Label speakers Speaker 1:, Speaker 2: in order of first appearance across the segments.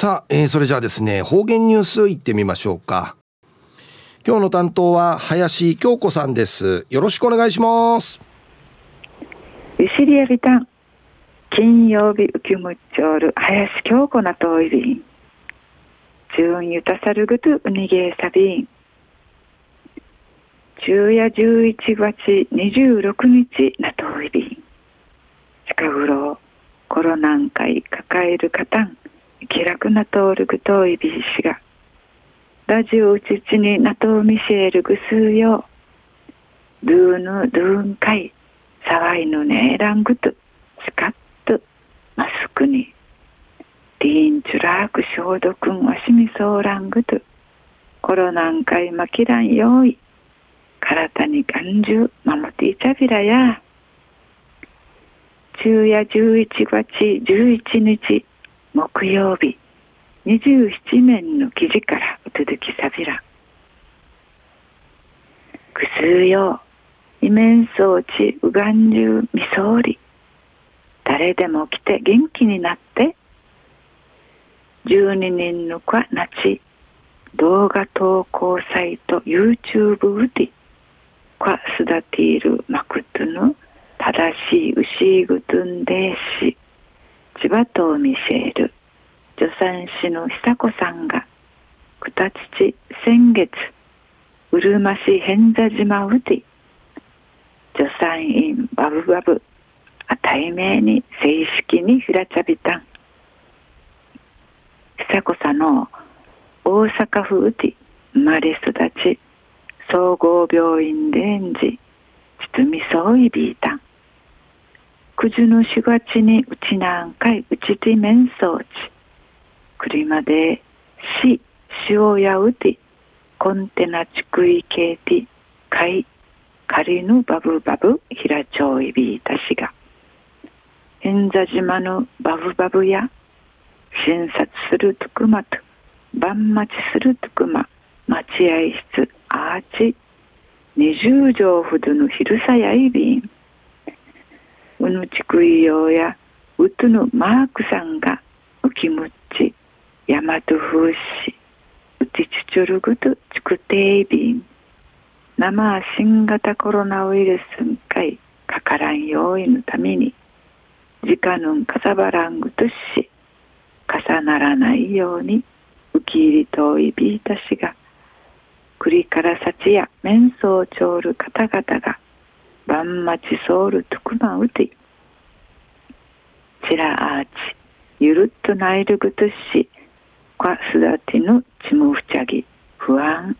Speaker 1: さあ、えー、それじゃあですね方言ニュースいってみましょうか。今日の担当は林京子さんです。よろしくお願いします。
Speaker 2: ゆしりやびたん。金曜日ウキムッチョール林京子なといびん順ゆたさるぐとうにげさびん昼夜11月26日なといびん近頃コロナン会抱える方ん気楽な通るぐといびしがラジオうちちになとうみせるぐすうよ。ドゥーヌドゥーンかいさわいのねえらんぐとスカッとマスクにディーンチュラーク消毒んわしみそうらんぐとコロナンかいまきらんよい。体に感じ守っていちゃびらや。昼夜11月11日木曜日27面の記事からお届きさびら。くすうよう面装置うがんじゅうみそうり誰でも来て元気になって。12人の子なち。動画投稿サイト YouTube うて。かすだているまくとの正しいうしぐとんでし。千葉と見せる。助産師の久子さんがくたち先月うるま市偏座島うて助産院バブバブあたいめいに正式にひらちゃびたん。久子さんの大阪府うて生まれ育ち総合病院で演じちつみそういびいたん。くじの4月にうちなんかいうちて面相地。車でし塩やうてコンテナちくいけいてかいかりぬバブバブひらちょういびいたしが。偏座島のバブバブや診察するとくまと晩待ちするとくま待合室アーチ二十畳ほどの昼さやいびん。うぬちくいようやうとのマークさんがうきむっちやまとふうしうちちちゅるぐとちくていびん生新型コロナウイルスんかいかからんよういのために時間のんかさばらんぐとし重ならないように受け入りといびいたしが栗からさちや面相長る方々が晩待ちソウルとくまうてちらあちゆるっとないるぐとしかすだてのちむふちゃぎ不安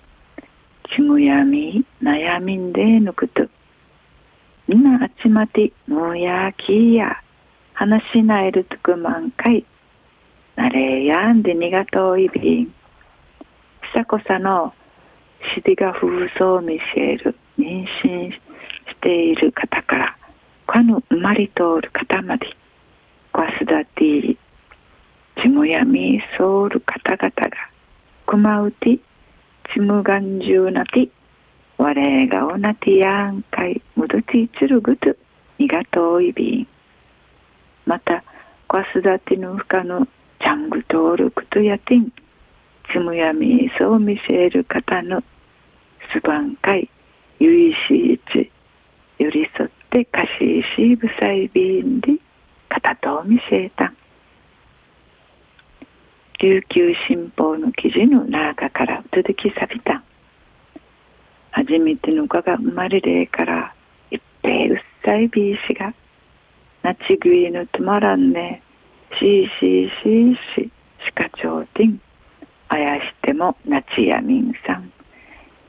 Speaker 2: ちむやみ悩みんでぬくと。みなあちまてもやきや話しないるとくまんかいなれやんでにがとういびん久子さのシディガ風装ミシェル妊娠している方からかぬ生まれ通る方までごすだていりちむやみそうる方々がくまうてちむがんじゅうなてわれがおなてやんかいむどちいちるぐつにがといびんまたごすだてぬふかぬちゃんぐ通るくとやてんつむやみそう見せる方のすばんかいゆいしいち寄り添ってかしいしぶさいびんで片と見せた。琉球新報の記事の中から続きさびた。初めての子が生まれれから一平うっさいびいしがなちぐいのつまらんね。しーしーしーししかちょうてんあやしてもなちやみんさん。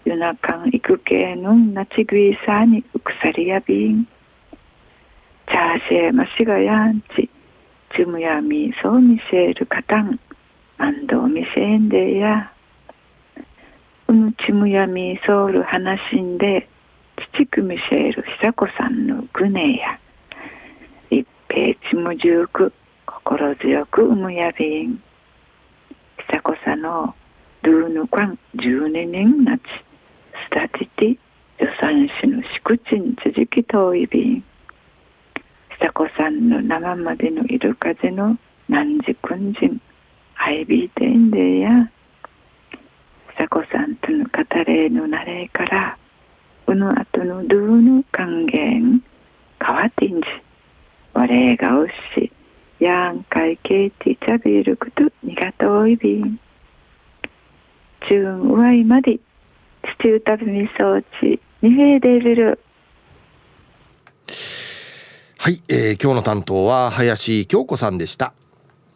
Speaker 2: 夜中行くけのなちぐいさにうくさりやびん。チャーシェましがやんち。ちむやみそうみせるかたん。まんどうみせんでや。うんちむやみそうる話んで。ちちくみせる久子さんのぐねや。一平ちむじゅうく。心強くうむやびん。久子さのドゥーヌカン12年なち助産師の敷地に続き遠いびん久子さんの生までのいる風の何時君人ハイビーテンデやさこさんとの語れのなれからうぬあとのドゥーヌ還元かわってんじお礼がおしやんかいけいてちゃびるくとにがといびんちゅんうわいまで土歌びみそうちにへでびる
Speaker 1: はい、えー、今日の担当は林京子さんでした。